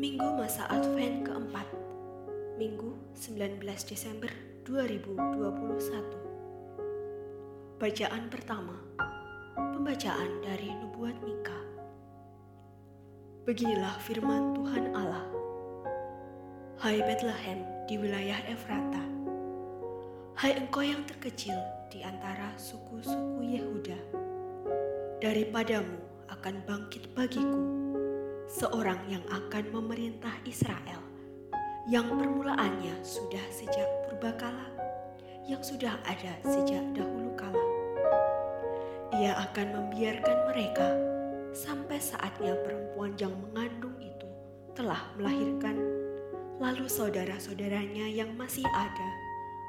Minggu masa Advent keempat Minggu 19 Desember 2021 Bacaan pertama Pembacaan dari Nubuat Mika. Beginilah firman Tuhan Allah. Hai Bethlehem di wilayah Efrata. Hai engkau yang terkecil di antara suku-suku Yehuda. Daripadamu akan bangkit bagiku seorang yang akan memerintah Israel, yang permulaannya sudah sejak purbakala, yang sudah ada sejak dahulu kala. Ia akan membiarkan mereka sampai saatnya perempuan yang mengandung itu telah melahirkan, lalu saudara-saudaranya yang masih ada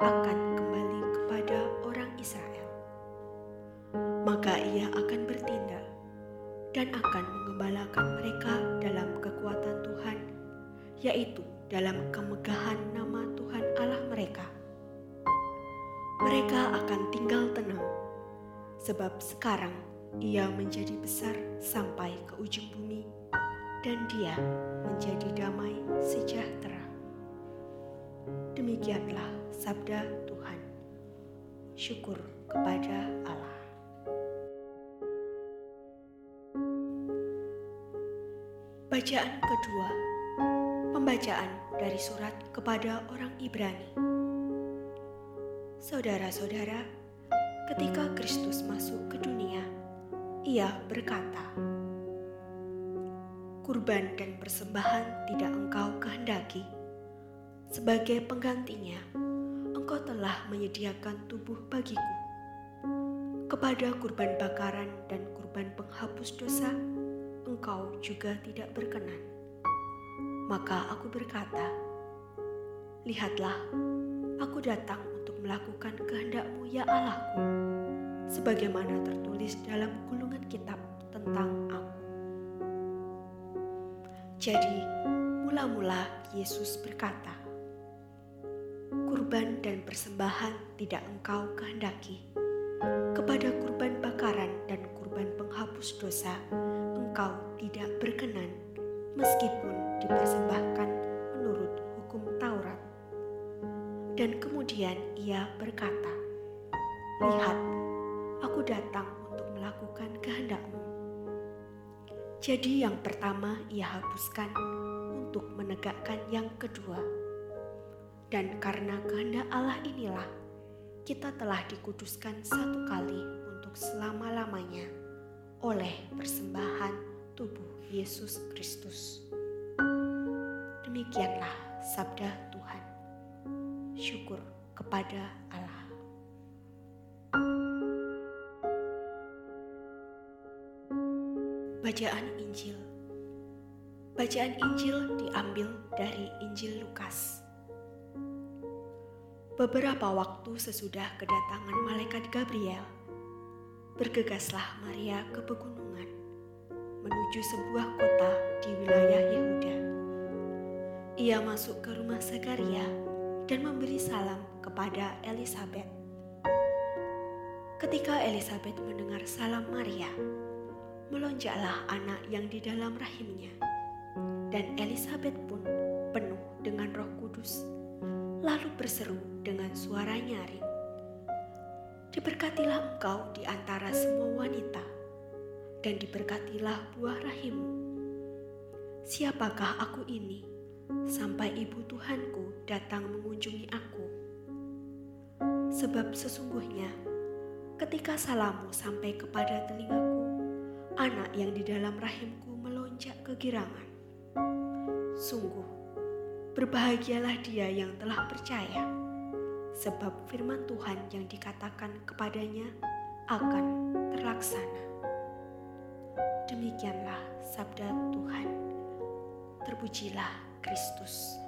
akan kembali kepada orang Israel. Maka ia akan bertindak dan akan mengembalakan mereka dalam kekuatan Tuhan, yaitu dalam kemegahan nama Tuhan Allah mereka. Mereka akan tinggal tenang, sebab sekarang ia menjadi besar sampai ke ujung bumi, dan dia menjadi damai sejahtera. Demikianlah sabda Tuhan. Syukur kepada Allah. Bacaan kedua, pembacaan dari surat kepada orang Ibrani. Saudara-saudara, ketika Kristus masuk ke dunia, Ia berkata, "Kurban dan persembahan tidak Engkau kehendaki, sebagai penggantinya, Engkau telah menyediakan tubuh bagiku. Kepada kurban bakaran dan kurban penghapus dosa." Engkau juga tidak berkenan. Maka aku berkata, Lihatlah, aku datang untuk melakukan kehendakmu ya Allahku, sebagaimana tertulis dalam gulungan kitab tentang aku. Jadi, mula-mula Yesus berkata, Kurban dan persembahan tidak engkau kehendaki, kepada kurban bakaran dan kurban penghapus dosa engkau tidak berkenan meskipun dipersembahkan menurut hukum Taurat. Dan kemudian ia berkata, Lihat, aku datang untuk melakukan kehendakmu. Jadi yang pertama ia hapuskan untuk menegakkan yang kedua. Dan karena kehendak Allah inilah, kita telah dikuduskan satu kali untuk selama-lamanya oleh persembahan Yesus Kristus. Demikianlah sabda Tuhan. Syukur kepada Allah. Bacaan Injil Bacaan Injil diambil dari Injil Lukas. Beberapa waktu sesudah kedatangan malaikat Gabriel, bergegaslah Maria ke pegunungan menuju sebuah kota di wilayah Yehuda. Ia masuk ke rumah Zakaria dan memberi salam kepada Elizabeth. Ketika Elizabeth mendengar salam Maria, melonjaklah anak yang di dalam rahimnya, dan Elizabeth pun penuh dengan Roh Kudus, lalu berseru dengan suara nyaring Diberkatilah engkau di antara semua wanita, dan diberkatilah buah rahimmu. Siapakah aku ini, sampai ibu Tuhanku datang mengunjungi aku? Sebab sesungguhnya, ketika salammu sampai kepada telingaku, anak yang di dalam rahimku melonjak kegirangan. Sungguh, berbahagialah dia yang telah percaya sebab firman Tuhan yang dikatakan kepadanya akan terlaksana. Demikianlah sabda Tuhan. Terpujilah Kristus.